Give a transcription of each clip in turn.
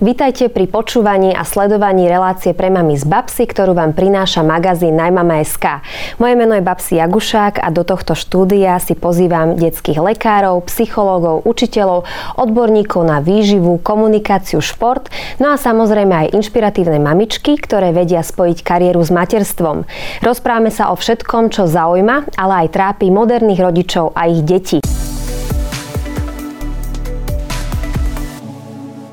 Vítajte pri počúvaní a sledovaní relácie pre mami z Babsy, ktorú vám prináša magazín Najmama.sk. Moje meno je Babsi Jagušák a do tohto štúdia si pozývam detských lekárov, psychológov, učiteľov, odborníkov na výživu, komunikáciu, šport, no a samozrejme aj inšpiratívne mamičky, ktoré vedia spojiť kariéru s materstvom. Rozprávame sa o všetkom, čo zaujíma, ale aj trápi moderných rodičov a ich detí.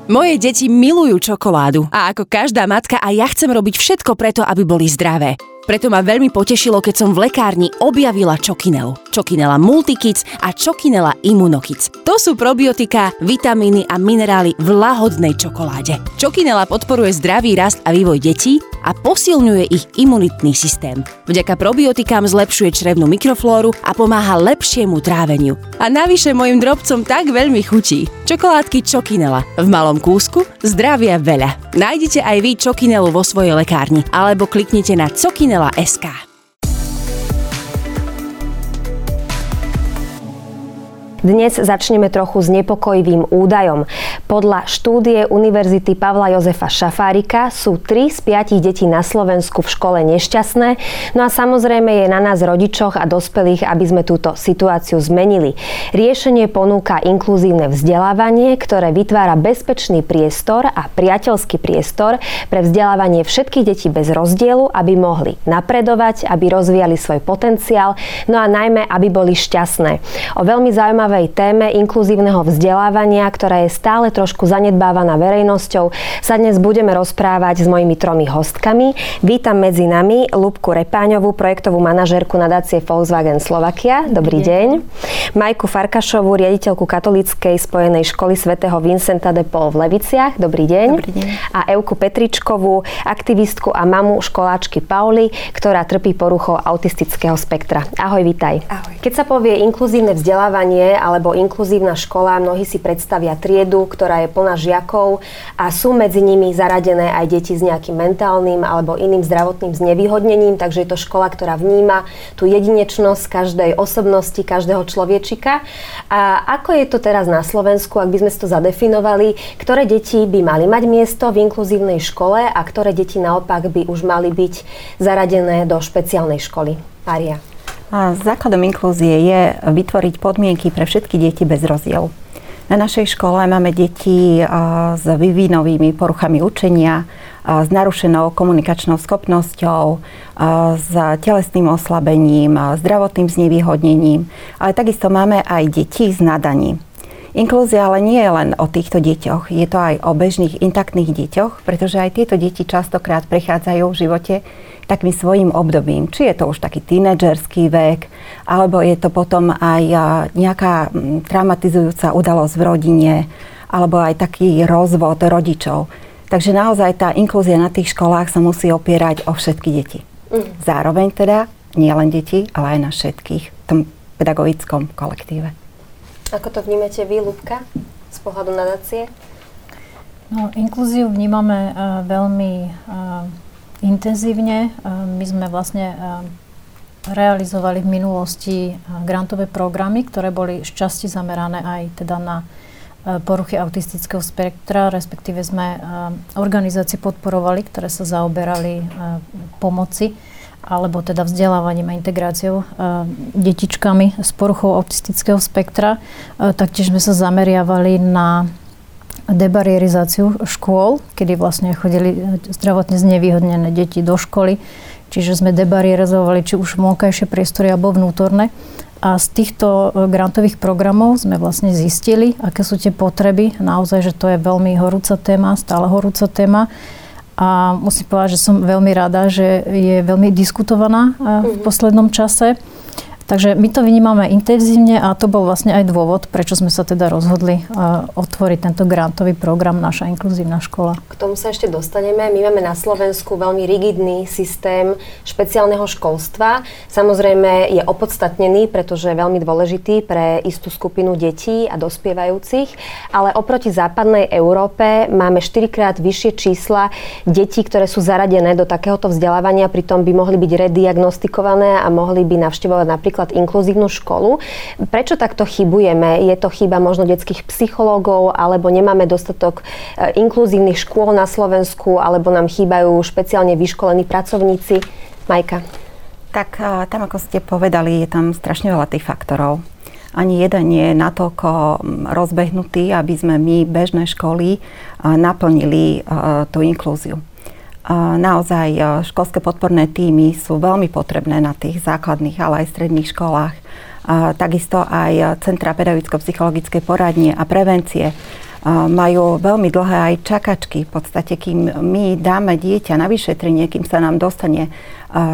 Moje deti milujú čokoládu a ako každá matka aj ja chcem robiť všetko preto, aby boli zdravé. Preto ma veľmi potešilo, keď som v lekárni objavila Čokinelu. Čokinela Multikits a Čokinela Immunokits. To sú probiotika, vitamíny a minerály v lahodnej čokoláde. Čokinela podporuje zdravý rast a vývoj detí a posilňuje ich imunitný systém. Vďaka probiotikám zlepšuje črevnú mikroflóru a pomáha lepšiemu tráveniu. A navyše mojim drobcom tak veľmi chutí. Čokoládky Čokinela. V malom kúsku zdravia veľa. Nájdete aj vy Čokinelu vo svojej lekárni alebo kliknite na Cokinela SK. Dnes začneme trochu s nepokojivým údajom. Podľa štúdie Univerzity Pavla Jozefa Šafárika sú 3 z 5 detí na Slovensku v škole nešťastné. No a samozrejme je na nás rodičoch a dospelých, aby sme túto situáciu zmenili. Riešenie ponúka inkluzívne vzdelávanie, ktoré vytvára bezpečný priestor a priateľský priestor pre vzdelávanie všetkých detí bez rozdielu, aby mohli napredovať, aby rozvíjali svoj potenciál, no a najmä, aby boli šťastné. O veľmi zaujímavé zaujímavej téme inkluzívneho vzdelávania, ktorá je stále trošku zanedbávaná verejnosťou, sa dnes budeme rozprávať s mojimi tromi hostkami. Vítam medzi nami Lubku Repáňovú, projektovú manažérku nadácie Volkswagen Slovakia. Dobrý deň. Majku Farkašovú, riaditeľku katolíckej spojenej školy svätého Vincenta de Paul v Leviciach. Dobrý deň. Dobrý deň. A Euku Petričkovú, aktivistku a mamu školáčky Pauli, ktorá trpí poruchou autistického spektra. Ahoj, vítaj. Ahoj. Keď sa povie inkluzívne vzdelávanie, alebo inkluzívna škola, mnohí si predstavia triedu, ktorá je plná žiakov a sú medzi nimi zaradené aj deti s nejakým mentálnym alebo iným zdravotným znevýhodnením, takže je to škola, ktorá vníma tú jedinečnosť každej osobnosti, každého človečika. A ako je to teraz na Slovensku, ak by sme to zadefinovali, ktoré deti by mali mať miesto v inkluzívnej škole a ktoré deti naopak by už mali byť zaradené do špeciálnej školy? Mária. Základom inklúzie je vytvoriť podmienky pre všetky deti bez rozdielu. Na našej škole máme deti s vyvinovými poruchami učenia, s narušenou komunikačnou schopnosťou, s telesným oslabením, zdravotným znevýhodnením, ale takisto máme aj deti s nadaním. Inklúzia ale nie je len o týchto deťoch, je to aj o bežných intaktných deťoch, pretože aj tieto deti častokrát prechádzajú v živote takým svojim obdobím. Či je to už taký tínedžerský vek, alebo je to potom aj nejaká traumatizujúca udalosť v rodine, alebo aj taký rozvod rodičov. Takže naozaj tá inklúzia na tých školách sa musí opierať o všetky deti. Mm. Zároveň teda nie len deti, ale aj na všetkých v tom pedagogickom kolektíve. Ako to vnímate vy, Lubka, z pohľadu nadácie? No, inklúziu vnímame uh, veľmi uh, intenzívne. My sme vlastne realizovali v minulosti grantové programy, ktoré boli z časti zamerané aj teda na poruchy autistického spektra, respektíve sme organizácie podporovali, ktoré sa zaoberali pomoci alebo teda vzdelávaním a integráciou detičkami s poruchou autistického spektra. Taktiež sme sa zameriavali na debarierizáciu škôl, kedy vlastne chodili zdravotne znevýhodnené deti do školy. Čiže sme debarierizovali či už vonkajšie priestory alebo vnútorné. A z týchto e, grantových programov sme vlastne zistili, aké sú tie potreby. Naozaj, že to je veľmi horúca téma, stále horúca téma. A musím povedať, že som veľmi rada, že je veľmi diskutovaná e, v mhm. poslednom čase. Takže my to vnímame intenzívne a to bol vlastne aj dôvod, prečo sme sa teda rozhodli otvoriť tento grantový program Naša inkluzívna škola. K tomu sa ešte dostaneme. My máme na Slovensku veľmi rigidný systém špeciálneho školstva. Samozrejme je opodstatnený, pretože je veľmi dôležitý pre istú skupinu detí a dospievajúcich, ale oproti západnej Európe máme 4 krát vyššie čísla detí, ktoré sú zaradené do takéhoto vzdelávania, pritom by mohli byť rediagnostikované a mohli by navštevovať napríklad napríklad inkluzívnu školu. Prečo takto chybujeme? Je to chyba možno detských psychológov, alebo nemáme dostatok e, inkluzívnych škôl na Slovensku, alebo nám chýbajú špeciálne vyškolení pracovníci? Majka. Tak tam, ako ste povedali, je tam strašne veľa tých faktorov ani jeden nie je natoľko rozbehnutý, aby sme my, bežné školy, naplnili tú inklúziu. Naozaj školské podporné týmy sú veľmi potrebné na tých základných, ale aj stredných školách. Takisto aj Centra pedagogicko-psychologickej poradne a prevencie majú veľmi dlhé aj čakačky. V podstate, kým my dáme dieťa na vyšetrenie, kým sa nám dostane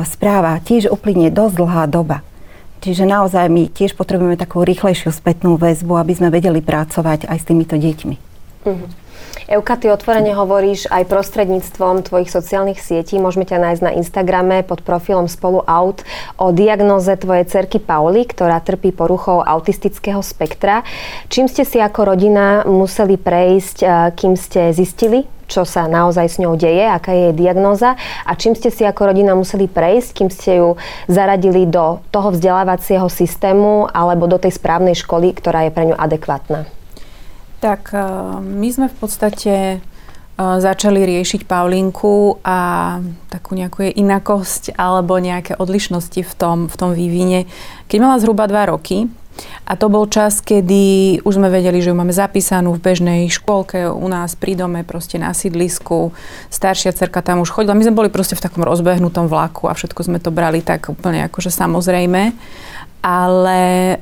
správa, tiež uplynie dosť dlhá doba. Čiže naozaj my tiež potrebujeme takú rýchlejšiu spätnú väzbu, aby sme vedeli pracovať aj s týmito deťmi. Uh-huh. Euka, ty otvorene hovoríš aj prostredníctvom tvojich sociálnych sietí. Môžeme ťa nájsť na Instagrame pod profilom Spolu Aut o diagnoze tvojej cerky Pauli, ktorá trpí poruchou autistického spektra. Čím ste si ako rodina museli prejsť, eh, kým ste zistili, čo sa naozaj s ňou deje, aká je jej diagnóza a čím ste si ako rodina museli prejsť, kým ste ju zaradili do toho vzdelávacieho systému alebo do tej správnej školy, ktorá je pre ňu adekvátna. Tak eh, my sme v podstate eh, začali riešiť Paulinku a takú nejakú jej inakosť alebo nejaké odlišnosti v tom, v tom vývine, keď mala zhruba dva roky. A to bol čas, kedy už sme vedeli, že ju máme zapísanú v bežnej škôlke u nás pri dome, proste na sídlisku. Staršia cerka tam už chodila. My sme boli proste v takom rozbehnutom vlaku a všetko sme to brali tak úplne akože samozrejme. Ale e,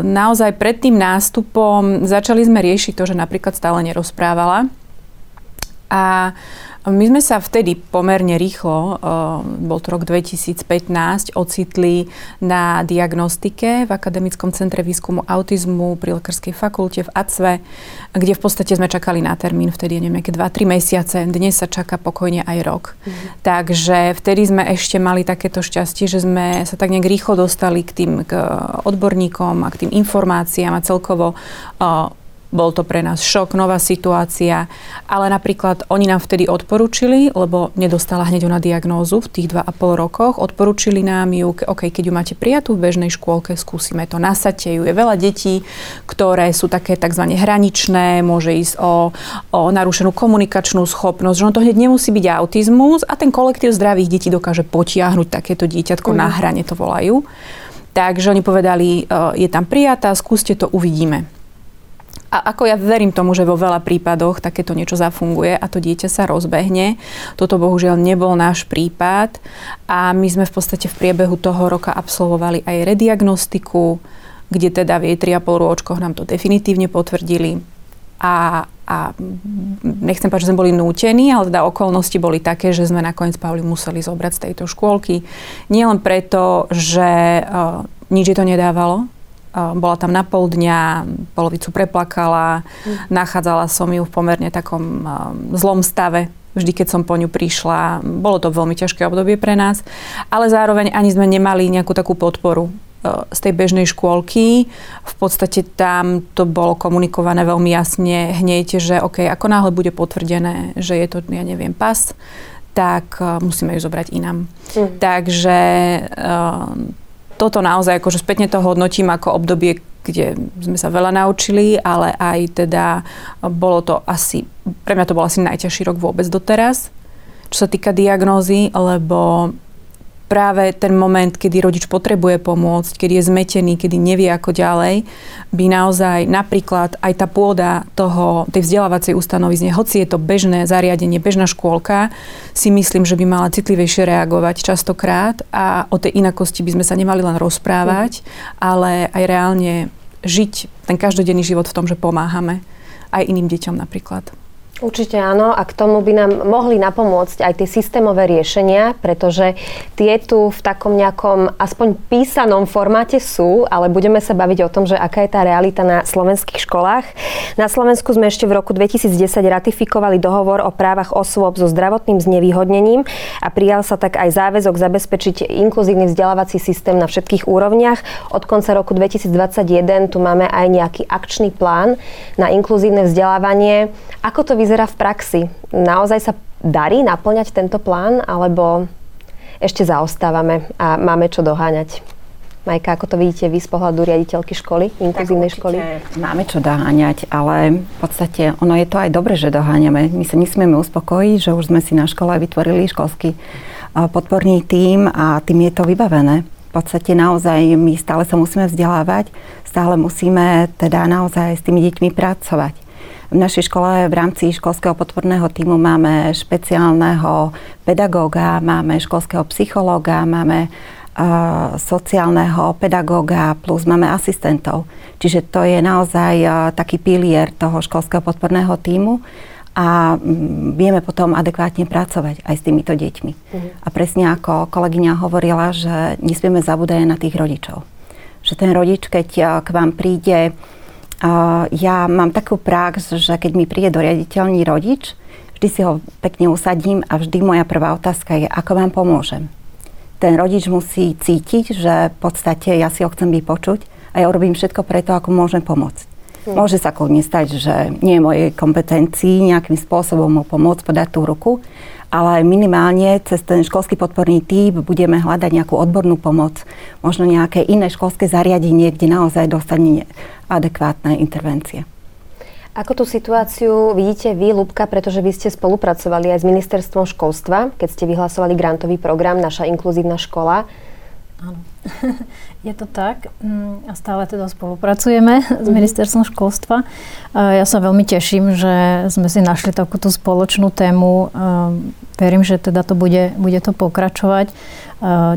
naozaj pred tým nástupom začali sme riešiť to, že napríklad stále nerozprávala. A my sme sa vtedy pomerne rýchlo, eh, bol to rok 2015, ocitli na diagnostike v Akademickom centre výskumu autizmu pri Lekárskej fakulte v ACVE, kde v podstate sme čakali na termín vtedy, neviem, nejaké 2-3 mesiace. Dnes sa čaká pokojne aj rok. Mhm. Takže vtedy sme ešte mali takéto šťastie, že sme sa tak nejak rýchlo dostali k tým k odborníkom a k tým informáciám a celkovo uh, bol to pre nás šok, nová situácia, ale napríklad oni nám vtedy odporúčili, lebo nedostala hneď ona diagnózu v tých 2,5 rokoch, odporúčili nám ju, OK, keď ju máte prijatú v bežnej škôlke, skúsime to, nasadte ju. Je veľa detí, ktoré sú také tzv. hraničné, môže ísť o, o narušenú komunikačnú schopnosť, že on to hneď nemusí byť autizmus a ten kolektív zdravých detí dokáže potiahnuť takéto dieťatko mm. na hrane, to volajú. Takže oni povedali, je tam prijatá, skúste to, uvidíme. A ako ja verím tomu, že vo veľa prípadoch takéto niečo zafunguje a to dieťa sa rozbehne. Toto bohužiaľ nebol náš prípad a my sme v podstate v priebehu toho roka absolvovali aj rediagnostiku, kde teda v jej 3,5 rôčkoch nám to definitívne potvrdili. A, a nechcem povedať, že sme boli nútení, ale teda okolnosti boli také, že sme nakoniec Pauli museli zobrať z tejto škôlky. Nie len preto, že uh, nič to nedávalo, bola tam na pol dňa, polovicu preplakala, mm. nachádzala som ju v pomerne takom zlom stave, vždy, keď som po ňu prišla. Bolo to veľmi ťažké obdobie pre nás, ale zároveň ani sme nemali nejakú takú podporu z tej bežnej škôlky. V podstate tam to bolo komunikované veľmi jasne hneď, že OK, ako náhle bude potvrdené, že je to, ja neviem, pas, tak musíme ju zobrať inám. Mm. Takže toto naozaj akože spätne to hodnotím ako obdobie, kde sme sa veľa naučili, ale aj teda bolo to asi, pre mňa to bol asi najťažší rok vôbec doteraz, čo sa týka diagnózy, lebo práve ten moment, kedy rodič potrebuje pomôcť, kedy je zmetený, kedy nevie ako ďalej, by naozaj napríklad aj tá pôda toho, tej vzdelávacej ustanovizne, hoci je to bežné zariadenie, bežná škôlka, si myslím, že by mala citlivejšie reagovať častokrát a o tej inakosti by sme sa nemali len rozprávať, ale aj reálne žiť ten každodenný život v tom, že pomáhame aj iným deťom napríklad. Určite áno a k tomu by nám mohli napomôcť aj tie systémové riešenia, pretože tie tu v takom nejakom aspoň písanom formáte sú, ale budeme sa baviť o tom, že aká je tá realita na slovenských školách. Na Slovensku sme ešte v roku 2010 ratifikovali dohovor o právach osôb so zdravotným znevýhodnením a prijal sa tak aj záväzok zabezpečiť inkluzívny vzdelávací systém na všetkých úrovniach. Od konca roku 2021 tu máme aj nejaký akčný plán na inkluzívne vzdelávanie. Ako to vyzerá vyzerá v praxi? Naozaj sa darí naplňať tento plán, alebo ešte zaostávame a máme čo doháňať? Majka, ako to vidíte vy z pohľadu riaditeľky školy, inkluzívnej školy? Máme čo doháňať, ale v podstate ono je to aj dobre, že doháňame. My sa nesmieme uspokojiť, že už sme si na škole vytvorili školský podporný tím a tým je to vybavené. V podstate naozaj my stále sa musíme vzdelávať, stále musíme teda naozaj s tými deťmi pracovať. V našej škole v rámci školského podporného týmu máme špeciálneho pedagóga, máme školského psychológa, máme sociálneho pedagóga plus máme asistentov. Čiže to je naozaj taký pilier toho školského podporného týmu a mm, vieme potom adekvátne pracovať aj s týmito deťmi. Mhm. A presne ako kolegyňa hovorila, že nesmieme zabúdať na tých rodičov. Že ten rodič, keď k vám príde, ja mám takú prax, že keď mi príde do riaditeľní rodič, vždy si ho pekne usadím a vždy moja prvá otázka je, ako vám pomôžem ten rodič musí cítiť, že v podstate ja si ho chcem vypočuť a ja urobím všetko preto, ako môžem pomôcť. Hm. Môže sa kľudne stať, že nie je mojej kompetencii nejakým spôsobom mu pomôcť, podať tú ruku, ale minimálne cez ten školský podporný tým budeme hľadať nejakú odbornú pomoc, možno nejaké iné školské zariadenie, kde naozaj dostane adekvátne intervencie. Ako tú situáciu vidíte vy, Lubka, pretože vy ste spolupracovali aj s ministerstvom školstva, keď ste vyhlasovali grantový program Naša inkluzívna škola. Áno, je to tak mm, a stále teda spolupracujeme s mhm. ministerstvom školstva. Ja sa veľmi teším, že sme si našli takúto spoločnú tému. Verím, že teda to bude, bude to pokračovať.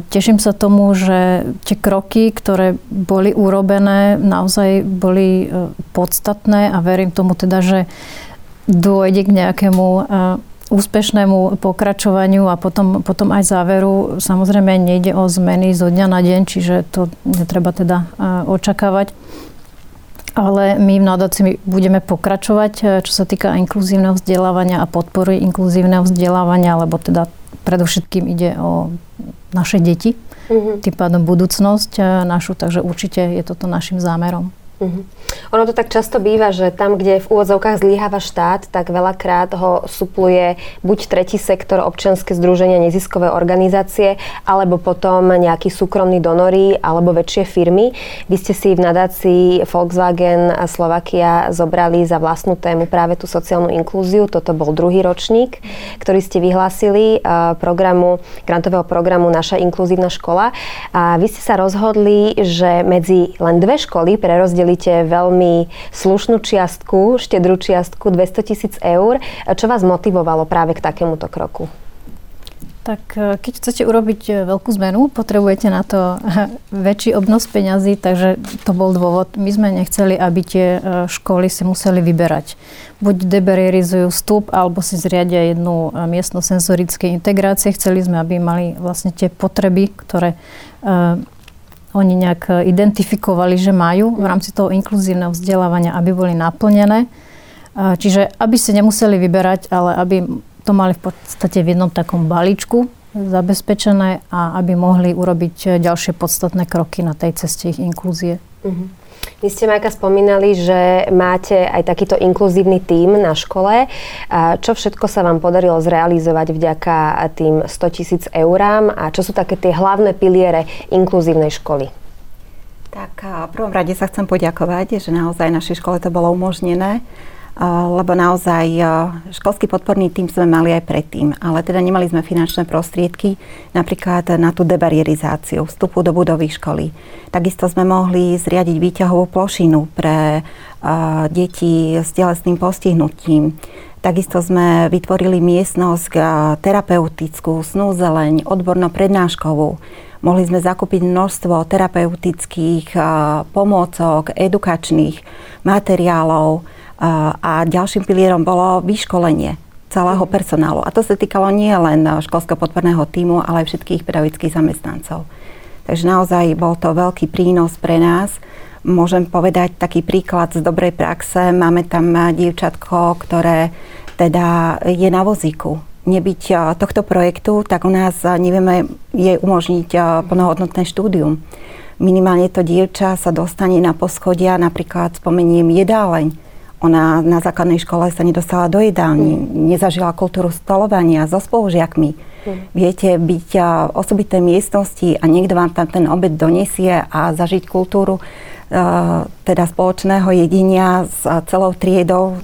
Teším sa tomu, že tie kroky, ktoré boli urobené, naozaj boli e, podstatné a verím tomu teda, že dôjde k nejakému e, úspešnému pokračovaniu a potom, potom aj záveru. Samozrejme nejde o zmeny zo dňa na deň, čiže to netreba teda e, očakávať. Ale my v nadácii budeme pokračovať, čo sa týka inkluzívneho vzdelávania a podpory inkluzívneho vzdelávania, lebo teda predovšetkým ide o naše deti, mm-hmm. tým pádom budúcnosť eh, našu, takže určite je toto našim zámerom. Uh-huh. Ono to tak často býva, že tam, kde v úvodzovkách zlyháva štát, tak veľakrát ho supluje buď tretí sektor, občianske združenia, neziskové organizácie, alebo potom nejakí súkromní donory alebo väčšie firmy. Vy ste si v nadácii Volkswagen a Slovakia zobrali za vlastnú tému práve tú sociálnu inklúziu. Toto bol druhý ročník, ktorý ste vyhlásili eh, programu, grantového programu Naša inkluzívna škola. A vy ste sa rozhodli, že medzi len dve školy prerozdeli rozdelíte veľmi slušnú čiastku, štedrú čiastku 200 tisíc eur. Čo vás motivovalo práve k takémuto kroku? Tak e, keď chcete urobiť e, veľkú zmenu, potrebujete na to väčší obnos peňazí, takže to bol dôvod. My sme nechceli, aby tie e, školy si museli vyberať. Buď debarierizujú vstup, alebo si zriadia jednu miestnosť senzorickej integrácie. Chceli sme, aby mali vlastne tie potreby, ktoré oni nejak e, identifikovali, že majú v rámci toho inkluzívneho vzdelávania, aby boli naplnené. E, čiže aby si nemuseli vyberať, ale aby to mali v podstate v jednom takom balíčku zabezpečené a aby mohli urobiť e, ďalšie podstatné kroky na tej ceste ich inklúzie. Uh-huh. Vy ste, Majka, spomínali, že máte aj takýto inkluzívny tím na škole. Čo všetko sa vám podarilo zrealizovať vďaka tým 100 tisíc eurám a čo sú také tie hlavné piliere inkluzívnej školy? Tak v prvom rade sa chcem poďakovať, že naozaj našej škole to bolo umožnené lebo naozaj školský podporný tým sme mali aj predtým, ale teda nemali sme finančné prostriedky napríklad na tú debarierizáciu vstupu do budovy školy. Takisto sme mohli zriadiť výťahovú plošinu pre deti s telesným postihnutím. Takisto sme vytvorili miestnosť terapeutickú, snú zeleň, odborno-prednáškovú. Mohli sme zakúpiť množstvo terapeutických pomôcok, edukačných materiálov, a ďalším pilierom bolo vyškolenie celého mhm. personálu. A to sa týkalo nie len školského podporného týmu, ale aj všetkých pedagogických zamestnancov. Takže naozaj bol to veľký prínos pre nás. Môžem povedať taký príklad z dobrej praxe. Máme tam dievčatko, ktoré teda je na vozíku. Nebyť tohto projektu, tak u nás nevieme jej umožniť plnohodnotné štúdium. Minimálne to dievča sa dostane na poschodia, napríklad spomeniem jedáleň Ona na základnej škole sa nedostala do jedálni, mm. nezažila kultúru stolovania so spolužiakmi. Mm. Viete, byť v osobitej miestnosti a niekto vám tam ten obed donesie a zažiť kultúru teda spoločného jedenia s celou triedou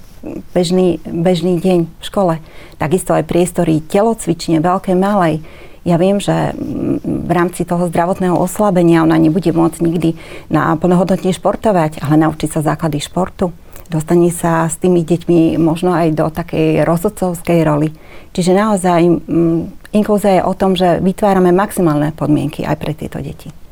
bežný, bežný deň v škole. Takisto aj priestory telocvične, veľké, malej. Ja viem, že v rámci toho zdravotného oslabenia ona nebude môcť nikdy na plnohodnotne športovať, ale naučiť sa základy športu dostane sa s tými deťmi možno aj do takej rozhodcovskej roli. Čiže naozaj inklúzia je o tom, že vytvárame maximálne podmienky aj pre tieto deti.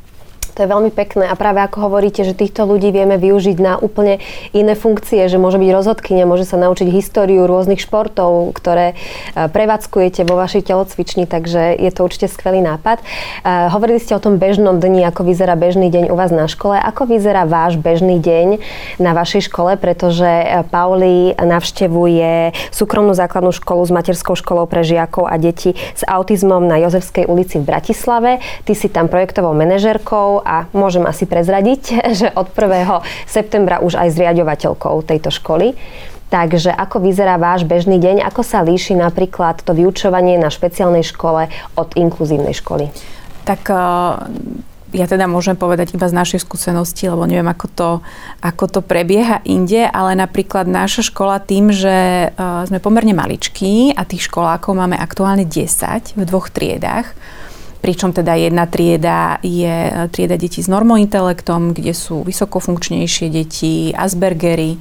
To je veľmi pekné a práve ako hovoríte, že týchto ľudí vieme využiť na úplne iné funkcie, že môže byť rozhodkynia, môže sa naučiť históriu rôznych športov, ktoré e, prevádzkujete vo vašej telocvični, takže je to určite skvelý nápad. E, hovorili ste o tom bežnom dni, ako vyzerá bežný deň u vás na škole. Ako vyzerá váš bežný deň na vašej škole, pretože e, Pauli navštevuje súkromnú základnú školu s materskou školou pre žiakov a deti s autizmom na Jozefskej ulici v Bratislave. Ty si tam projektovou manažerkou a môžem asi prezradiť, že od 1. septembra už aj zriadovateľkou tejto školy. Takže ako vyzerá váš bežný deň, ako sa líši napríklad to vyučovanie na špeciálnej škole od inkluzívnej školy? Tak eh, ja teda môžem povedať iba z našej skúsenosti, lebo neviem, ako to, ako to prebieha inde, ale napríklad naša škola tým, že uh, sme pomerne maličkí a tých školákov máme aktuálne 10 v dvoch triedách, pričom teda jedna trieda je e, trieda detí s normointelektom, kde sú vysokofunkčnejšie deti, Aspergery,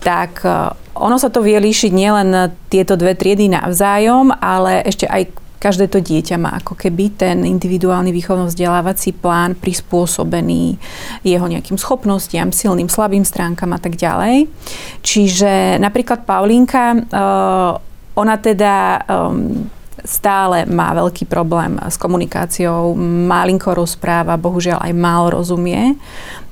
tak e, ono sa to vie líšiť nielen tieto dve triedy navzájom, ale ešte aj každé to dieťa má ako keby ten individuálny výchovno-vzdelávací plán prispôsobený jeho nejakým schopnostiam, silným, slabým stránkam a tak ďalej. Čiže napríklad Paulinka, uh, ona teda stále má veľký problém s komunikáciou, malinko rozpráva, bohužiaľ aj málo rozumie.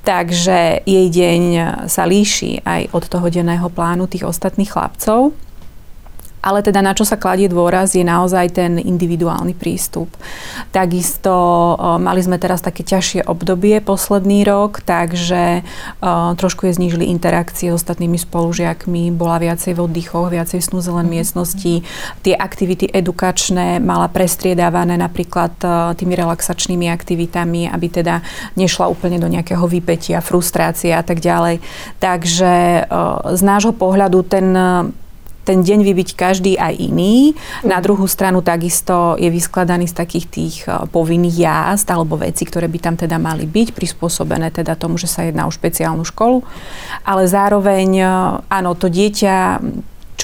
Takže jej deň sa líši aj od toho denného plánu tých ostatných chlapcov ale teda na čo sa kladie dôraz je naozaj ten individuálny prístup. Takisto mali sme teraz také ťažšie obdobie posledný rok, takže trošku je znížili interakcie s ostatnými spolužiakmi, bola viacej v oddychoch, viacej snúze len mhm. miestnosti. Tie aktivity edukačné mala prestriedávané napríklad tými relaxačnými aktivitami, aby teda nešla úplne do nejakého vypetia, frustrácie a tak ďalej. Takže z nášho pohľadu ten ten deň vybiť každý aj iný. Mm. Na druhú stranu takisto je vyskladaný z takých tých e, povinných jazd alebo veci, ktoré by tam teda mali byť, prispôsobené teda tomu, že sa jedná o špeciálnu školu. Ale zároveň, e, áno, to dieťa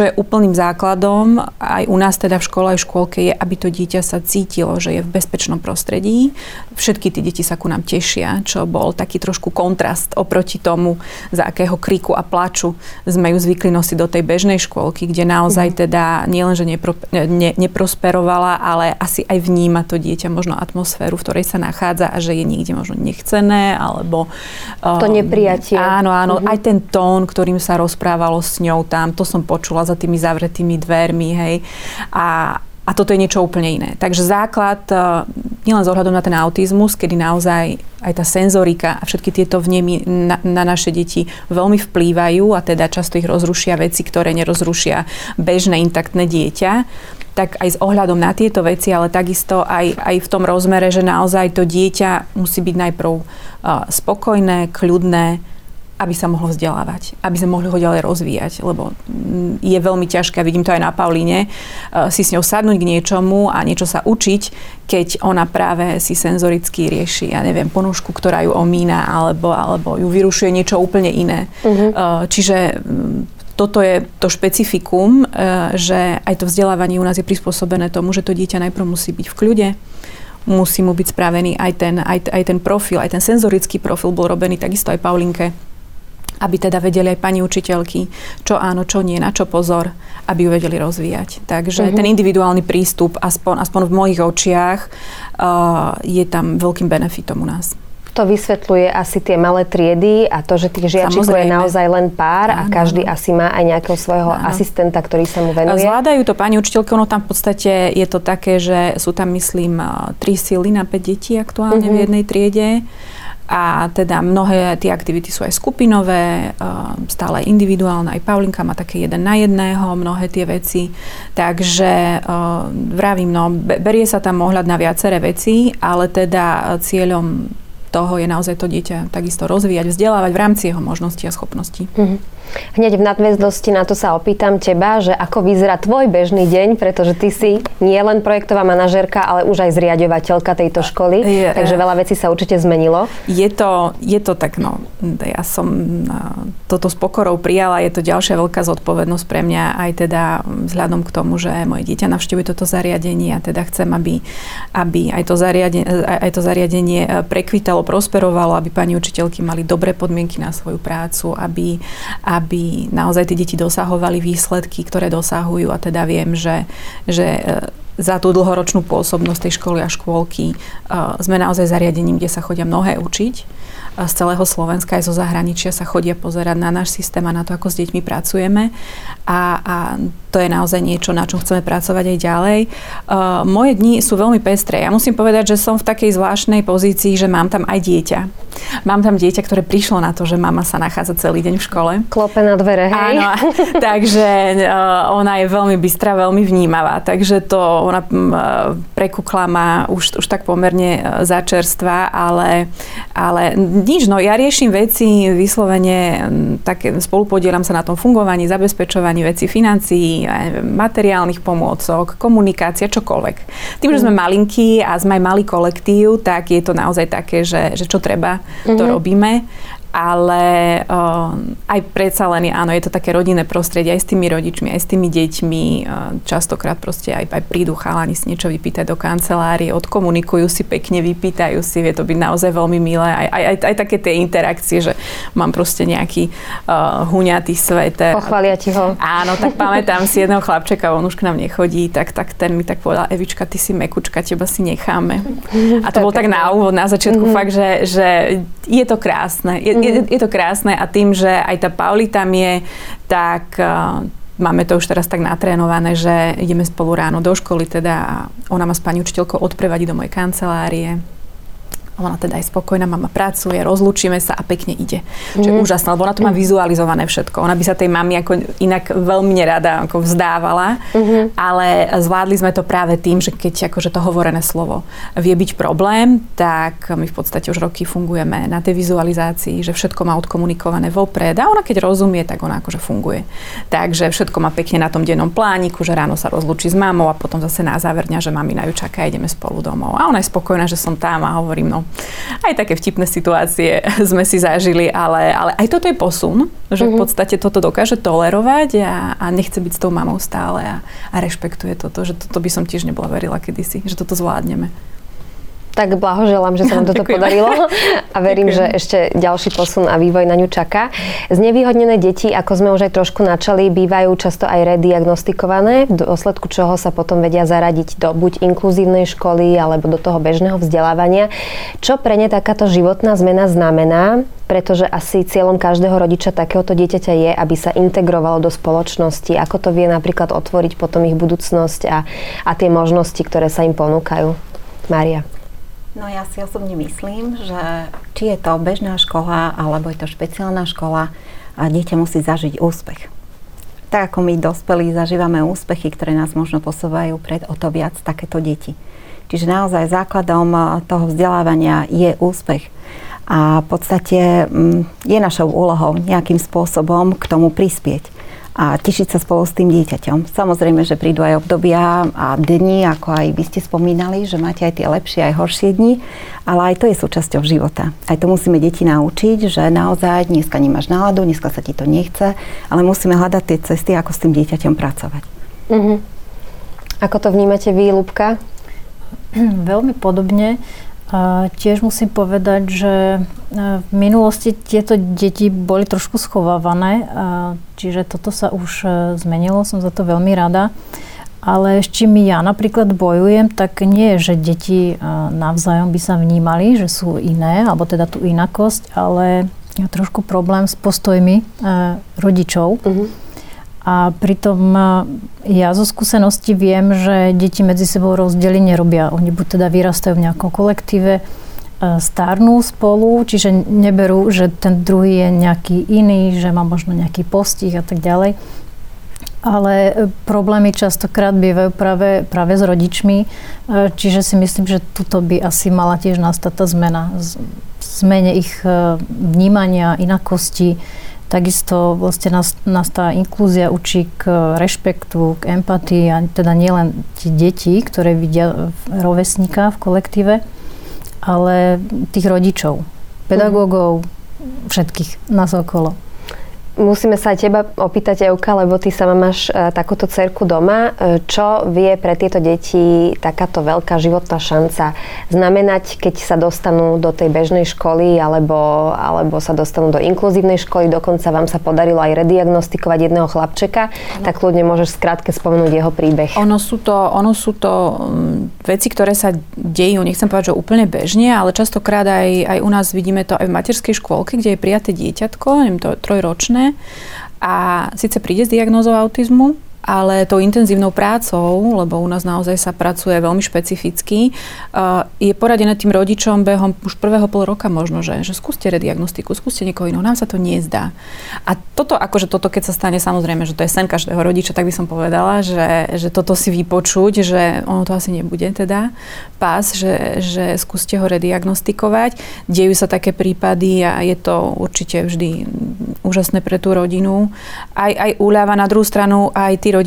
čo je úplným základom aj u nás teda v škole aj v škôlke je, aby to dieťa sa cítilo, že je v bezpečnom prostredí. Všetky tie deti sa ku nám tešia, čo bol taký trošku kontrast oproti tomu, za akého kriku a plaču sme ju zvykli nosiť do tej bežnej škôlky, kde naozaj mhm. teda nielenže nepro, ne, neprosperovala, ale asi aj vníma to dieťa možno atmosféru, v ktorej sa nachádza a že je niekde možno nechcené, alebo... To um, neprijatie. Áno, áno, uh-huh. aj ten tón, ktorým sa rozprávalo s ňou tam, to som počula za tými zavretými dvermi, hej. A, a toto je niečo úplne iné. Takže základ, e, nielen z ohľadom na ten autizmus, kedy naozaj aj tá senzorika a všetky tieto vnemy na, na naše deti veľmi vplývajú a teda často ich rozrušia veci, ktoré nerozrušia bežné intaktné dieťa, tak aj s ohľadom na tieto veci, ale takisto aj, aj v tom rozmere, že naozaj to dieťa musí byť najprv uh, spokojné, kľudné, aby sa mohlo vzdelávať, aby sme mohli ho ďalej rozvíjať, lebo mm, je veľmi ťažké, vidím to aj na Paulíne, eh, si s ňou sadnúť k niečomu a niečo sa učiť, keď ona práve si senzoricky rieši, ja neviem, ponožku, ktorá ju omína, alebo, alebo ju vyrušuje niečo úplne iné. Uh-huh. Čiže mm, toto je to špecifikum, eh, že aj to vzdelávanie u nás je prispôsobené tomu, že to dieťa najprv musí byť v kľude, musí mu byť spravený aj ten, aj, aj ten profil, aj ten senzorický profil bol robený takisto aj Paulinke aby teda vedeli aj pani učiteľky, čo áno, čo nie, na čo pozor, aby ju vedeli rozvíjať. Takže mm-hmm. ten individuálny prístup, aspoň, aspoň v mojich očiach, uh, je tam veľkým benefitom u nás. To vysvetľuje asi tie malé triedy a to, že tých žiačikov je naozaj len pár áno. a každý asi má aj nejakého svojho áno. asistenta, ktorý sa mu venuje. Zvládajú to pani učiteľky, ono tam v podstate je to také, že sú tam myslím tri síly na 5 detí aktuálne mm-hmm. v mhm. jednej triede a teda mnohé tie aktivity sú aj skupinové, stále individuálne, aj Paulinka má také jeden na jedného, mnohé tie veci. Takže vravím, no, berie sa tam ohľad na viaceré veci, ale teda cieľom toho je naozaj to dieťa takisto rozvíjať, vzdelávať v rámci jeho možností a schopností. Mm-hmm. Hneď v nadväznosti na to sa opýtam teba, že ako vyzerá tvoj bežný deň, pretože ty si nie len projektová manažérka, ale už aj zriadovateľka tejto školy, je, takže veľa vecí sa určite zmenilo. Je to, je to tak, no, ja som toto s pokorou prijala, je to ďalšia veľká zodpovednosť pre mňa, aj teda vzhľadom k tomu, že moje dieťa navštevuje toto zariadenie a teda chcem, aby, aby aj, to zariadenie, aj to zariadenie prekvitalo, prosperovalo, aby pani učiteľky mali dobré podmienky na svoju prácu, aby, aby aby naozaj tie deti dosahovali výsledky, ktoré dosahujú. A teda viem, že, že e, za tú dlhoročnú pôsobnosť tej školy a škôlky sme naozaj zariadením, kde sa chodia mnohé učiť z celého Slovenska aj zo zahraničia sa chodia pozerať na náš systém a na to, ako s deťmi pracujeme. A, a to je naozaj niečo, na čom chceme pracovať aj ďalej. Moje dni sú veľmi pestré. Ja musím povedať, že som v takej zvláštnej pozícii, že mám tam aj dieťa. Mám tam dieťa, ktoré prišlo na to, že mama sa nachádza celý deň v škole. Klope na dvere, hej? Áno, takže ona je veľmi bystrá, veľmi vnímavá. Takže to ona uh, prekukla ma už, už tak pomerne uh, začerstva, ale, ale nič, no ja riešim veci vyslovene, tak spolupodielam sa na tom fungovaní, zabezpečovaní veci financií, materiálnych pomôcok, komunikácia, čokoľvek. Tým, že sme mm. malinkí a sme aj malý kolektív, tak je to naozaj také, že, že čo treba, to mm-hmm. robíme ale uh, aj predsa len, áno, je to také rodinné prostredie aj s tými rodičmi, aj s tými deťmi. Uh, častokrát proste aj, aj prídu chalani si niečo vypýtať do kancelárie, odkomunikujú si pekne, vypýtajú si, vie to byť naozaj veľmi milé. Aj, aj, aj, aj také tie interakcie, že mám proste nejaký uh, huňatý svet. Pochvália ti ho. Áno, tak pamätám si jedného chlapčeka, on už k nám nechodí, tak, tak ten mi tak povedal, Evička, ty si mekučka, teba si necháme. A to bol tak na úvod, na začiatku mm-hmm. fakt, že, že je to krásne. Je, je, je to krásne a tým, že aj tá Pauli tam je, tak uh, máme to už teraz tak natrénované, že ideme spolu ráno do školy, teda ona ma s pani učiteľkou odprevadí do mojej kancelárie ona teda aj spokojná, mama pracuje, rozlúčime sa a pekne ide. Mm. Čo je mhm. úžasné, lebo ona to má mhm. vizualizované všetko. Ona by sa tej mami ako inak veľmi nerada ako vzdávala, mm-hmm. ale zvládli sme to práve tým, že keď akože to hovorené slovo vie byť problém, tak my v podstate už roky fungujeme na tej vizualizácii, že všetko má odkomunikované vopred a ona keď rozumie, tak ona akože funguje. Takže všetko má pekne na tom dennom plániku, že ráno sa rozlúči s mamou a potom zase na záver dňa, že mami na ju čaká ideme spolu domov. A ona je spokojná, že som tam a hovorím, no aj také vtipné situácie sme si zažili, ale, ale aj toto je posun, že v mhm. podstate toto dokáže tolerovať a, a nechce byť s tou mamou stále a, a rešpektuje toto, že toto by som tiež nebola verila kedysi, že toto zvládneme. Tak blahoželám, že sa vám toto podarilo a verím, Ďakujem. že ešte ďalší posun a vývoj na ňu čaká. Znevýhodnené deti, ako sme už aj trošku načali, bývajú často aj rediagnostikované, v dôsledku čoho sa potom vedia zaradiť do buď inkluzívnej školy alebo do toho bežného vzdelávania. Čo pre ne takáto životná zmena znamená? pretože asi cieľom každého rodiča takéhoto dieťaťa je, aby sa integrovalo do spoločnosti, ako to vie napríklad otvoriť potom ich budúcnosť a, a tie možnosti, ktoré sa im ponúkajú. Mária. No ja si osobne myslím, že či je to bežná škola alebo je to špeciálna škola, a dieťa musí zažiť úspech. Tak ako my dospelí zažívame úspechy, ktoré nás možno posúvajú pred o to viac takéto deti. Čiže naozaj základom toho vzdelávania je úspech. A v podstate mm, je našou úlohou nejakým spôsobom k tomu prispieť a tešiť sa spolu s tým dieťaťom. Samozrejme, že prídu aj obdobia a dni, ako aj vy ste spomínali, že máte aj tie lepšie, aj horšie dni, ale aj to je súčasťou života. Aj to musíme deti naučiť, že naozaj dneska nemáš náladu, dneska sa ti to nechce, ale musíme hľadať tie cesty, ako s tým dieťaťom pracovať. Uh-huh. Ako to vnímate vy, Lubka? Veľmi podobne. Tiež musím povedať, že e, v minulosti tieto deti boli trošku schovávané, čiže toto sa už e, zmenilo, som za to veľmi rada. Ale s čím ja napríklad bojujem, tak nie je, že deti e, navzájom by sa vnímali, že sú iné, alebo teda tú inakosť, ale trošku problém s postojmi rodičov. Uh-huh a pritom e, ja zo skúsenosti viem, že deti medzi sebou rozdiely nerobia. Oni buď teda vyrastajú v nejakom kolektíve, starnú spolu, čiže neberú, že ten druhý je nejaký iný, že má možno nejaký postih a tak ďalej. Ale e, problémy častokrát bývajú práve, práve s rodičmi, čiže si myslím, že tuto by asi mala tiež nastať tá zmena. Zmene ich vnímania, inakosti, Takisto vlastne nás, nás tá inklúzia učí k rešpektu, k empatii a teda nielen tie deti, ktoré vidia rovesníka v kolektíve, ale tých rodičov, pedagógov, všetkých nás okolo. Musíme sa aj teba opýtať, Euka, lebo ty sama máš e, takúto cerku doma. E, čo vie pre tieto deti takáto veľká životná šanca znamenať, keď sa dostanú do tej bežnej školy alebo, alebo sa dostanú do inkluzívnej školy, dokonca vám sa podarilo aj rediagnostikovať jedného chlapčeka, no. tak ľudne môžeš skrátke spomenúť jeho príbeh. Ono sú to, ono sú to mm, veci, ktoré sa dejú, nechcem povedať, že úplne bežne, ale častokrát aj, aj u nás vidíme to aj v materskej škôlke, kde je prijaté dieťatko, neviem, to trojročné, a síce príde s diagnózou autizmu, ale tou intenzívnou prácou, lebo u nás naozaj sa pracuje veľmi špecificky, uh, je poradené tým rodičom behom už prvého pol roka možno, že, že skúste rediagnostiku, skúste niekoho iného, nám sa to nezdá. A toto, akože toto, keď sa stane, samozrejme, že to je sen každého rodiča, tak by som povedala, že, že toto si vypočuť, že ono to asi nebude teda pás, že, že skúste ho rediagnostikovať. Dejú sa také prípady a je to určite vždy úžasné pre tú rodinu. Aj, aj úľava na druhú stranu, aj tí rodičia,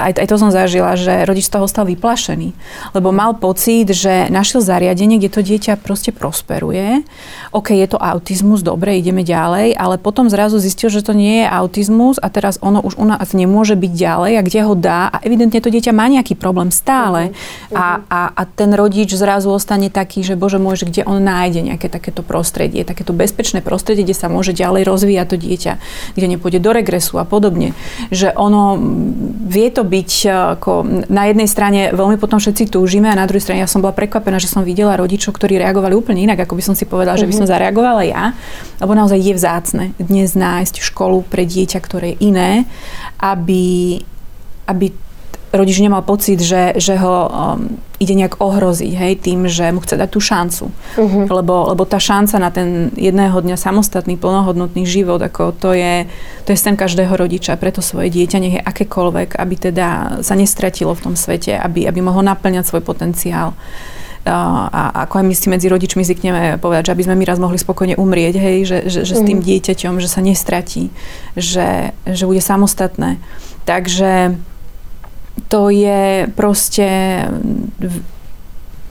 aj, aj to som zažila, že rodič z toho stal vyplašený. Lebo mal pocit, že našiel zariadenie, kde to dieťa proste prosperuje. OK, je to autizmus, dobre, ideme ďalej, ale potom zrazu zistil, že to nie je autizmus a teraz ono už u nás nemôže byť ďalej a kde ho dá a evidentne to dieťa má nejaký problém stále. Uh-huh. A, a, a ten rodič zrazu ostane taký, že bože môj, že kde on nájde nejaké takéto prostredie, takéto bezpečné prostredie, kde sa môže ďalej rozvíjať to dieťa, kde nepôjde do regresu a podobne. Že ono vie to byť e, ako na jednej strane veľmi potom všetci túžime a na druhej strane ja som bola prekvapená, že som videla rodičov, ktorí reagovali úplne inak, ako by som si povedala, mm-hmm. že by som mhm. zareagovala ja. Lebo naozaj je vzácne dnes nájsť školu pre dieťa, ktoré je iné, aby, aby rodič nemal pocit, že, že ho um, ide nejak ohroziť, hej, tým, že mu chce dať tú šancu. Uh-huh. Lebo, lebo tá šanca na ten jedného dňa samostatný, plnohodnotný život, ako to je, to je sen každého rodiča, preto svoje dieťa, nech je akékoľvek, aby teda sa nestratilo v tom svete, aby, aby mohlo naplňať svoj potenciál. A, ako aj my si medzi rodičmi zvykneme povedať, že aby sme my raz mohli spokojne umrieť, hej, že, že, že s tým mhm. dieťaťom, že sa nestratí, že, že bude samostatné. Takže to je proste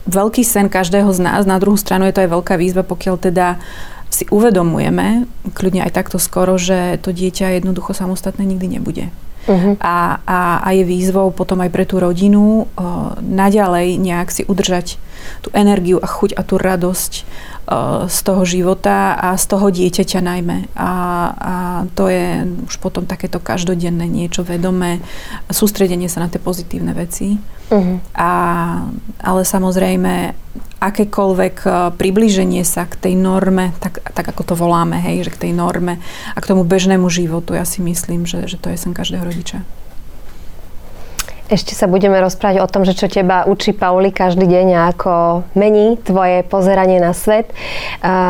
veľký sen každého z nás. Na druhú stranu je to aj veľká výzva, pokiaľ teda si uvedomujeme, kľudne aj takto skoro, že to dieťa jednoducho samostatné nikdy nebude. Uh-huh. A, a, a je výzvou potom aj pre tú rodinu o, naďalej nejak si udržať tú energiu a chuť a tú radosť z toho života a z toho dieťaťa najmä. A, a to je už potom takéto každodenné niečo vedomé, sústredenie sa na tie pozitívne veci. Uh-huh. A, ale samozrejme, akékoľvek približenie sa k tej norme, tak, tak ako to voláme, hej, že k tej norme a k tomu bežnému životu, ja si myslím, že, že to je sen každého rodiča. Ešte sa budeme rozprávať o tom, že čo teba učí Pauli každý deň a ako mení tvoje pozeranie na svet.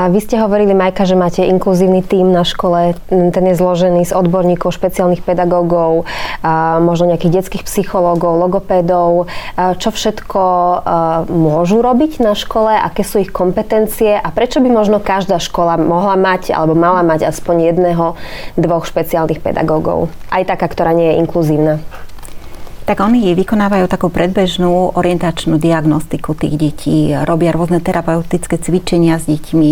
Vy ste hovorili, Majka, že máte inkluzívny tím na škole. Ten je zložený z odborníkov, špeciálnych pedagógov, možno nejakých detských psychológov, logopédov. Čo všetko môžu robiť na škole, aké sú ich kompetencie a prečo by možno každá škola mohla mať alebo mala mať aspoň jedného, dvoch špeciálnych pedagógov. Aj taká, ktorá nie je inkluzívna tak oni vykonávajú takú predbežnú orientačnú diagnostiku tých detí, robia rôzne terapeutické cvičenia s deťmi,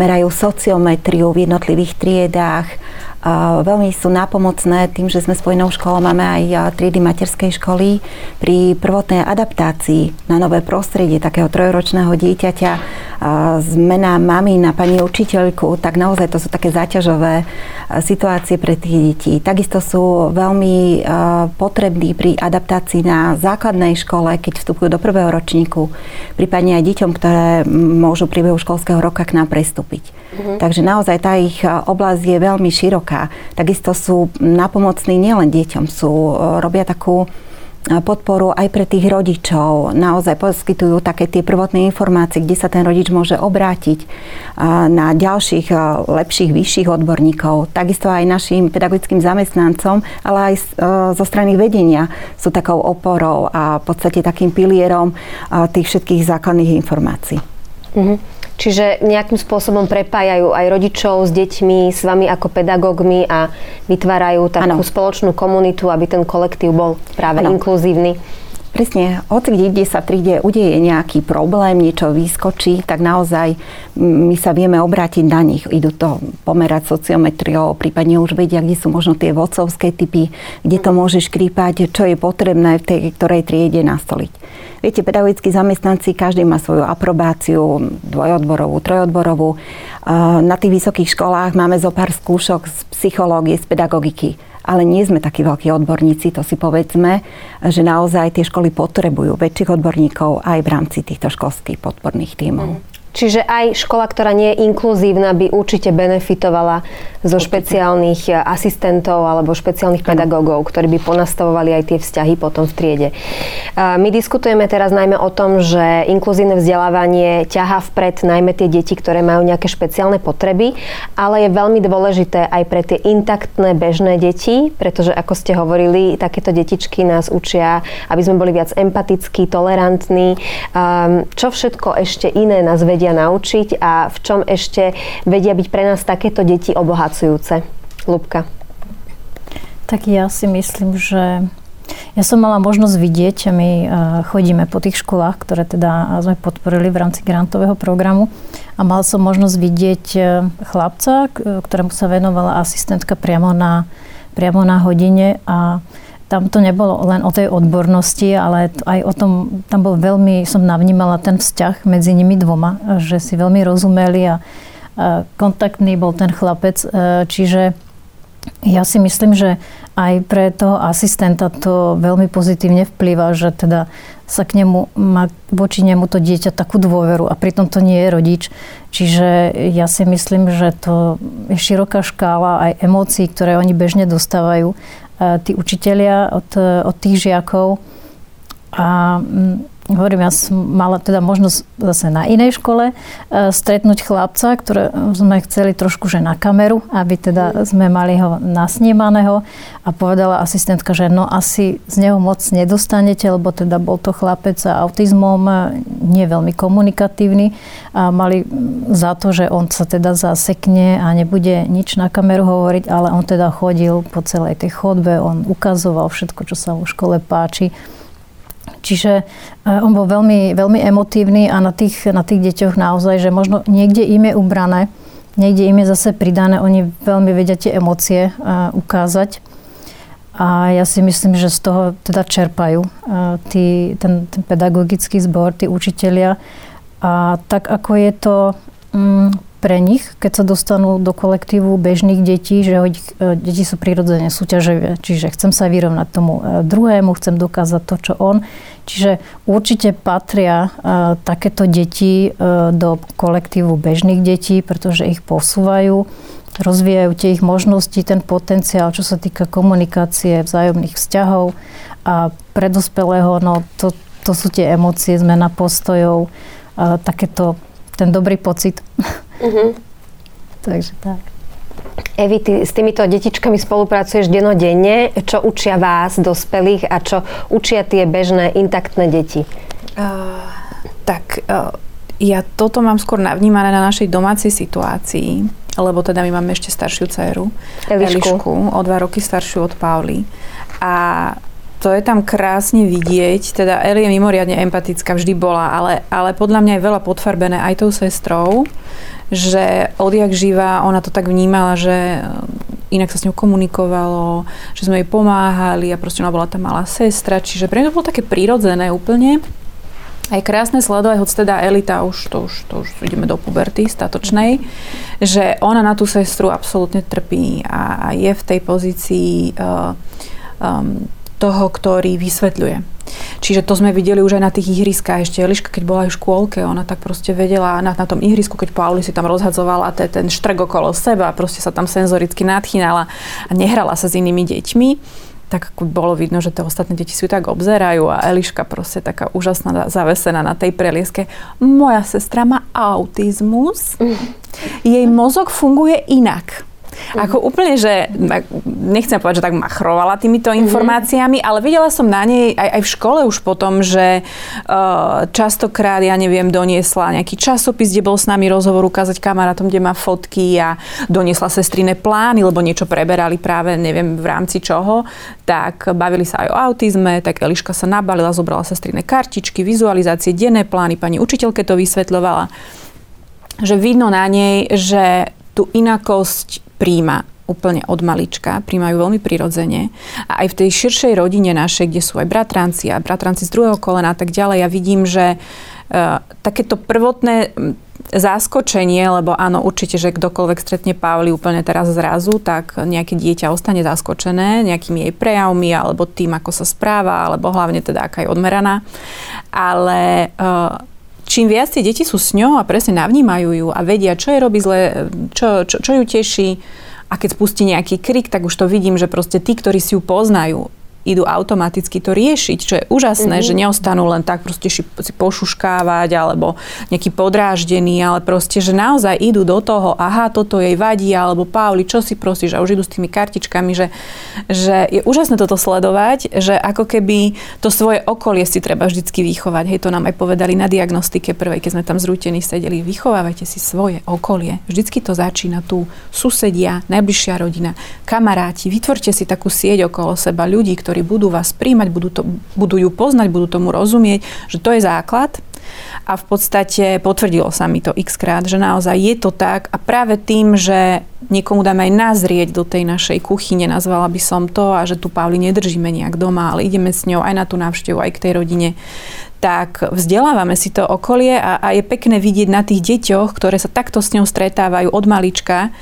merajú sociometriu v jednotlivých triedách, veľmi sú nápomocné tým, že sme spojenou školou, máme aj triedy materskej školy pri prvotnej adaptácii na nové prostredie takého trojročného dieťaťa, zmena mami na pani učiteľku, tak naozaj to sú také záťažové situácie pre tých detí. Takisto sú veľmi potrební pri adaptácii na základnej škole, keď vstupujú do prvého ročníku, prípadne aj deťom, ktoré môžu priebehu školského roka k nám prestúpiť. Mhm. Takže naozaj tá ich oblasť je veľmi široká. Takisto sú napomocní nielen deťom, sú, robia takú podporu aj pre tých rodičov. Naozaj poskytujú také tie prvotné informácie, kde sa ten rodič môže obrátiť na ďalších lepších, vyšších odborníkov. Takisto aj našim pedagogickým zamestnancom, ale aj zo strany vedenia sú takou oporou a v podstate takým pilierom tých všetkých základných informácií. Mm-hmm. Čiže nejakým spôsobom prepájajú aj rodičov s deťmi, s vami ako pedagógmi a vytvárajú takú ano. spoločnú komunitu, aby ten kolektív bol práve ano. inkluzívny. Presne, hoci kde sa tríde udeje nejaký problém, niečo vyskočí, tak naozaj my sa vieme obrátiť na nich. Idú to pomerať sociometriou, prípadne už vedia, kde sú možno tie vodcovské typy, kde to môže škrípať, čo je potrebné v tej ktorej triede nastoliť. Viete, pedagogickí zamestnanci, každý má svoju aprobáciu, dvojodborovú, trojodborovú. Na tých vysokých školách máme zo pár skúšok z psychológie, z pedagogiky ale nie sme takí veľkí odborníci, to si povedzme, že naozaj tie školy potrebujú väčších odborníkov aj v rámci týchto školských podporných tímov. Mm. Čiže aj škola, ktorá nie je inkluzívna, by určite benefitovala zo špeciálnych eh, asistentov alebo špeciálnych pedagógov, ktorí by ponastavovali aj tie vzťahy potom v triede. Eh, my diskutujeme teraz najmä o tom, že inkluzívne vzdelávanie ťahá vpred najmä tie deti, ktoré majú nejaké špeciálne potreby, ale je veľmi dôležité aj pre tie intaktné bežné deti, pretože ako ste hovorili, takéto detičky nás učia, aby sme boli viac empatickí, tolerantní. Ehm, čo všetko ešte iné nás vedie vedia naučiť a v čom ešte vedia byť pre nás takéto deti obohacujúce? Lubka. Tak ja si myslím, že ja som mala možnosť vidieť, my e, chodíme po tých školách, ktoré teda sme podporili v rámci grantového programu a mal som možnosť vidieť e, chlapca, ktorému sa venovala asistentka priamo na, priamo na hodine a tam to nebolo len o tej odbornosti, ale aj o tom, tam bol veľmi, som navnímala ten vzťah medzi nimi dvoma, že si veľmi rozumeli a kontaktný bol ten chlapec, e, čiže ja si myslím, že aj pre toho asistenta to veľmi pozitívne vplýva, že teda sa k nemu má voči nemu to dieťa takú dôveru a pritom to nie je rodič. Čiže ja si myslím, že to je široká škála aj emócií, ktoré oni bežne dostávajú tí učitelia od, od tých žiakov. A mm, hovorím, ja som mala teda možnosť zase na inej škole e, stretnúť chlapca, ktoré sme chceli trošku že na kameru, aby teda sme mali ho nasnímaného a povedala asistentka, že no asi z neho moc nedostanete, lebo teda bol to chlapec s autizmom, e, nie veľmi komunikatívny a mali za to, že on sa teda zasekne a nebude nič na kameru hovoriť, ale on teda chodil po celej tej chodbe, on ukazoval všetko, čo sa v škole páči. Čiže e, on bol veľmi, veľmi emotívny a na tých, na tých deťoch naozaj, že možno niekde im je ubrané, niekde im je zase pridané, oni veľmi vedia tie emócie uh, ukázať. A ja si myslím, že z toho teda čerpajú uh, tí, ten, ten pedagogický zbor, tí učitelia. A tak ako je to um, pre nich, keď sa dostanú do kolektívu bežných detí, že ich, e, deti sú prirodzene súťaživé. Čiže chcem sa vyrovnať tomu e, druhému, chcem dokázať to, čo on. Čiže určite patria uh, takéto deti do kolektívu bežných detí, pretože ich posúvajú, rozvíjajú tie ich možnosti, ten potenciál, čo sa týka komunikácie, vzájomných vzťahov a predospelého, no to, to sú tie emócie, zmena postojov, takéto ten dobrý pocit. Uh-huh. Takže tak. Evi, ty s týmito detičkami spolupracuješ denodenne. Čo učia vás, dospelých, a čo učia tie bežné, intaktné deti? Uh, tak uh, ja toto mám skôr navnímané na našej domácej situácii, lebo teda my máme ešte staršiu dceru, Elišku, Elišku o dva roky staršiu od Pauli. A to je tam krásne vidieť. Teda Eli je mimoriadne empatická, vždy bola, ale, ale podľa mňa je veľa podfarbené aj tou sestrou, že odjak živa ona to tak vnímala, že eh, inak sa s ňou komunikovalo, že sme jej pomáhali a proste ona bola tá malá sestra, čiže pre mňa to bolo také prirodzené úplne. Aj krásne sledovať, hoď teda Elita, už to, už to už ideme do puberty statočnej, že ona na tú sestru absolútne trpí a, a je v tej pozícii uh, um, toho, ktorý vysvetľuje. Čiže to sme videli už aj na tých ihriskách. Ešte Eliška, keď bola aj v škôlke, ona tak proste vedela na, na tom ihrisku, keď Pauli si tam rozhadzovala te, ten štrk okolo seba, proste sa tam senzoricky nadchynala a nehrala sa s inými deťmi tak bolo vidno, že tie ostatné deti si ju tak obzerajú a Eliška proste taká úžasná zavesená na tej prelieske. Moja sestra má autizmus, jej mozog funguje inak. Ako úplne, že nechcem povedať, že tak machrovala týmito mhm. informáciami, ale videla som na nej aj, aj v škole už potom, že uh, častokrát, ja neviem, doniesla nejaký časopis, kde bol s nami rozhovor ukázať kamarátom, kde má fotky a doniesla sestriné plány, lebo niečo preberali práve, neviem, v rámci čoho, tak bavili sa aj o autizme, tak Eliška sa nabalila, zobrala sestriné kartičky, vizualizácie, denné plány, pani učiteľke to vysvetľovala. Že vidno na nej, že tú inakosť príjma úplne od malička, príjmajú veľmi prirodzene. A aj v tej širšej rodine našej, kde sú aj bratranci a bratranci z druhého kolena a tak ďalej, ja vidím, že uh, takéto prvotné záskočenie, lebo áno, určite, že kdokoľvek stretne Pavli úplne teraz zrazu, tak nejaké dieťa ostane zaskočené nejakými jej prejavmi alebo tým, ako sa správa, alebo hlavne teda, aká je odmeraná. Ale uh, čím viac tie deti sú s ňou a presne navnímajú ju a vedia, čo jej robí zle, čo, čo, čo ju teší, a keď spustí nejaký krik, tak už to vidím, že proste tí, ktorí si ju poznajú, idú automaticky to riešiť, čo je úžasné, mm-hmm. že neostanú len tak proste si pošuškávať alebo nejaký podráždený, ale proste, že naozaj idú do toho, aha, toto jej vadí, alebo Pauli, čo si prosíš a už idú s tými kartičkami, že, že je úžasné toto sledovať, že ako keby to svoje okolie si treba vždycky vychovať. Hej, to nám aj povedali na diagnostike prvej, keď sme tam zrútení sedeli. Vychovávajte si svoje okolie. Vždycky to začína tu. Susedia, najbližšia rodina, kamaráti. Vytvorte si takú sieť okolo seba ľudí, ktorí ktorí budú vás príjmať, budú, to, budú ju poznať, budú tomu rozumieť, že to je základ. A v podstate potvrdilo sa mi to x krát, že naozaj je to tak a práve tým, že niekomu dáme aj nazrieť do tej našej kuchyne, nazvala by som to, a že tu Pavli nedržíme nejak doma, ale ideme s ňou aj na tú návštevu, aj k tej rodine, tak vzdelávame si to okolie a, a je pekné vidieť na tých deťoch, ktoré sa takto s ňou stretávajú od malička,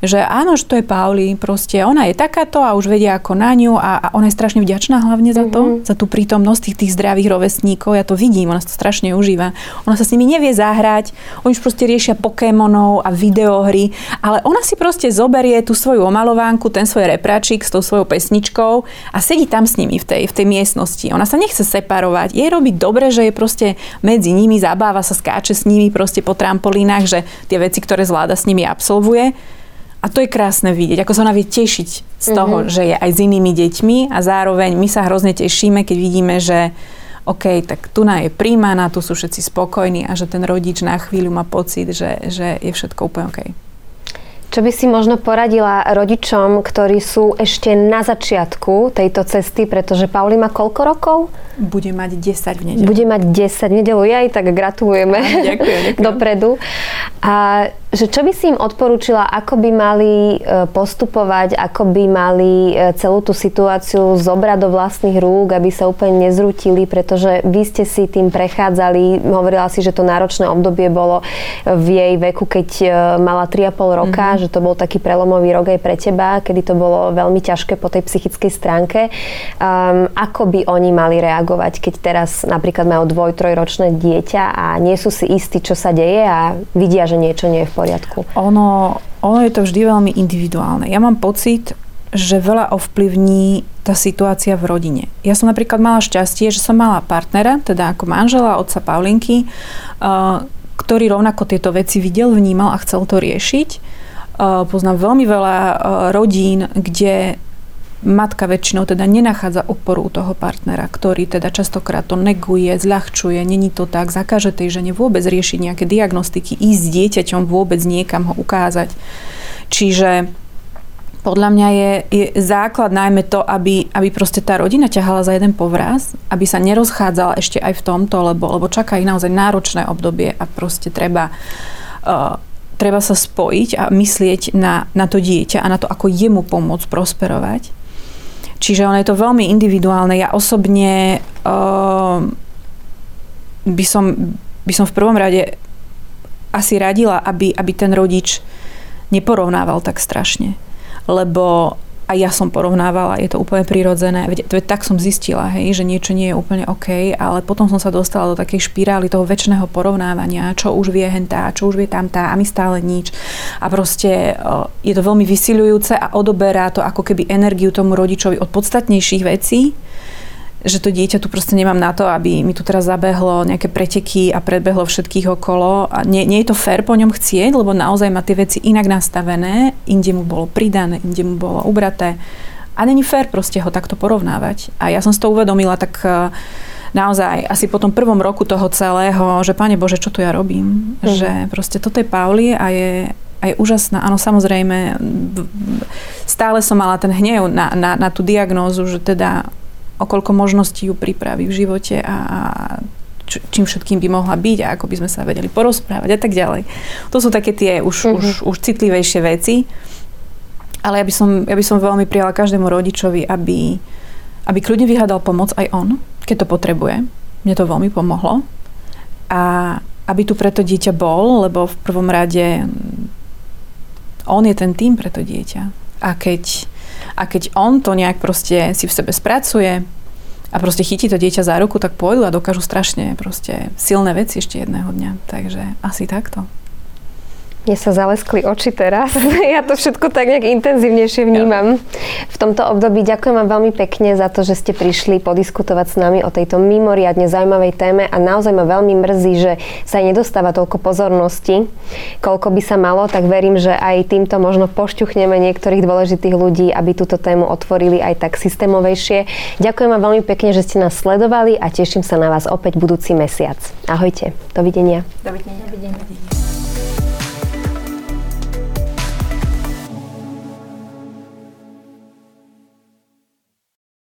že áno, že to je Pauli, proste ona je takáto a už vedia ako na ňu a, a ona je strašne vďačná hlavne za to, mm-hmm. za tú prítomnosť tých, tých zdravých rovesníkov, ja to vidím, ona sa to strašne užíva. Ona sa s nimi nevie zahrať, oni už proste riešia Pokémonov a videohry, ale ona si proste zoberie tú svoju omalovánku, ten svoj repráčik s tou svojou pesničkou a sedí tam s nimi v tej, v tej miestnosti. Ona sa nechce separovať, jej robí dobre, že je proste medzi nimi, zabáva sa, skáče s nimi proste po trampolínach, že tie veci, ktoré zvláda s nimi absolvuje a to je krásne vidieť, ako sa ona vie tešiť z toho, mm-hmm. že je aj s inými deťmi a zároveň my sa hrozne tešíme, keď vidíme, že OK, tak tu na je príjmaná, tu sú všetci spokojní a že ten rodič na chvíľu má pocit, že, že je všetko úplne OK. Čo by si možno poradila rodičom, ktorí sú ešte na začiatku tejto cesty, pretože Pauli má koľko rokov? Bude mať 10 v nedelu. Bude mať 10 v nedelu. Ja aj tak gratulujeme ďakujem, ďakujem. dopredu. A že čo by si im odporúčila, ako by mali e, postupovať, ako by mali e, celú tú situáciu zobrať do vlastných rúk, aby sa úplne nezrutili, pretože vy ste si tým prechádzali, hovorila si, že to náročné obdobie bolo v jej veku, keď e, mala 3,5 roka, mm-hmm. že to bol taký prelomový rok aj pre teba, kedy to bolo veľmi ťažké po tej psychickej stránke. Um, ako by oni mali reagovať, keď teraz napríklad majú dvoj, trojročné dieťa a nie sú si istí, čo sa deje a vidia, že niečo nie je v poriadku? Ono, ono je to vždy veľmi individuálne. Ja mám pocit, že veľa ovplyvní tá situácia v rodine. Ja som napríklad mala šťastie, že som mala partnera, teda ako manžela, otca Paulinky, uh, ktorý rovnako tieto veci videl, vnímal a chcel to riešiť. Uh, poznám veľmi veľa uh, rodín, kde matka väčšinou teda nenachádza oporu u toho partnera, ktorý teda častokrát to neguje, zľahčuje, není to tak, zakáže tej žene vôbec riešiť nejaké diagnostiky, ísť s dieťaťom vôbec niekam ho ukázať. Čiže podľa mňa je, je základ najmä to, aby, aby proste tá rodina ťahala za jeden povraz, aby sa nerozchádzala ešte aj v tomto, lebo, lebo čaká ich naozaj náročné obdobie a proste treba uh, treba sa spojiť a myslieť na, na to dieťa a na to, ako jemu pomôcť prosperovať. Čiže ono je to veľmi individuálne. Ja osobne uh, by, som, by som v prvom rade asi radila, aby, aby ten rodič neporovnával tak strašne. Lebo a ja som porovnávala, je to úplne prirodzené. Tak som zistila, hej, že niečo nie je úplne OK, ale potom som sa dostala do takej špirály toho väčšného porovnávania, čo už vie hentá, čo už vie tamtá a my stále nič. A proste je to veľmi vysiľujúce a odoberá to ako keby energiu tomu rodičovi od podstatnejších vecí, že to dieťa tu proste nemám na to, aby mi tu teraz zabehlo nejaké preteky a predbehlo všetkých okolo. A nie, nie je to fér po ňom chcieť, lebo naozaj má tie veci inak nastavené, inde mu bolo pridané, inde mu bolo ubraté. A není fér proste ho takto porovnávať. A ja som si to uvedomila tak e, naozaj asi po tom prvom roku toho celého, že Pane Bože, čo tu ja robím? Mm. Že proste toto je Pauli a je, a je úžasná. Áno, samozrejme, stále som mala ten hnev na, na, na tú diagnózu, že teda okoľko možností ju pripraví v živote a, čím všetkým by mohla byť a ako by sme sa vedeli porozprávať a tak ďalej. To sú také tie už, uh-huh. už, už citlivejšie veci. Ale ja by, som, ja by som veľmi prijala každému rodičovi, aby, aby kľudne vyhľadal pomoc aj on, keď to potrebuje. Mne to veľmi pomohlo. A aby tu preto dieťa bol, lebo v prvom rade on je ten tým pre to dieťa. A keď a keď on to nejak proste si v sebe spracuje a proste chytí to dieťa za ruku, tak pôjdu a dokážu strašne proste silné veci ešte jedného dňa. Takže asi takto. Mne sa zaleskli oči teraz. ja to všetko tak nejak intenzívnejšie vnímam. V tomto období ďakujem vám veľmi pekne za to, že ste prišli podiskutovať s nami o tejto mimoriadne zaujímavej téme a naozaj ma veľmi mrzí, že sa nedostáva toľko pozornosti, koľko by sa malo, tak verím, že aj týmto možno pošťuchneme niektorých dôležitých ľudí, aby túto tému otvorili aj tak systémovejšie. Ďakujem vám veľmi pekne, že ste nás sledovali a teším sa na vás opäť budúci mesiac. Ahojte. Dovidenia. Dovidenia. Dovidenia.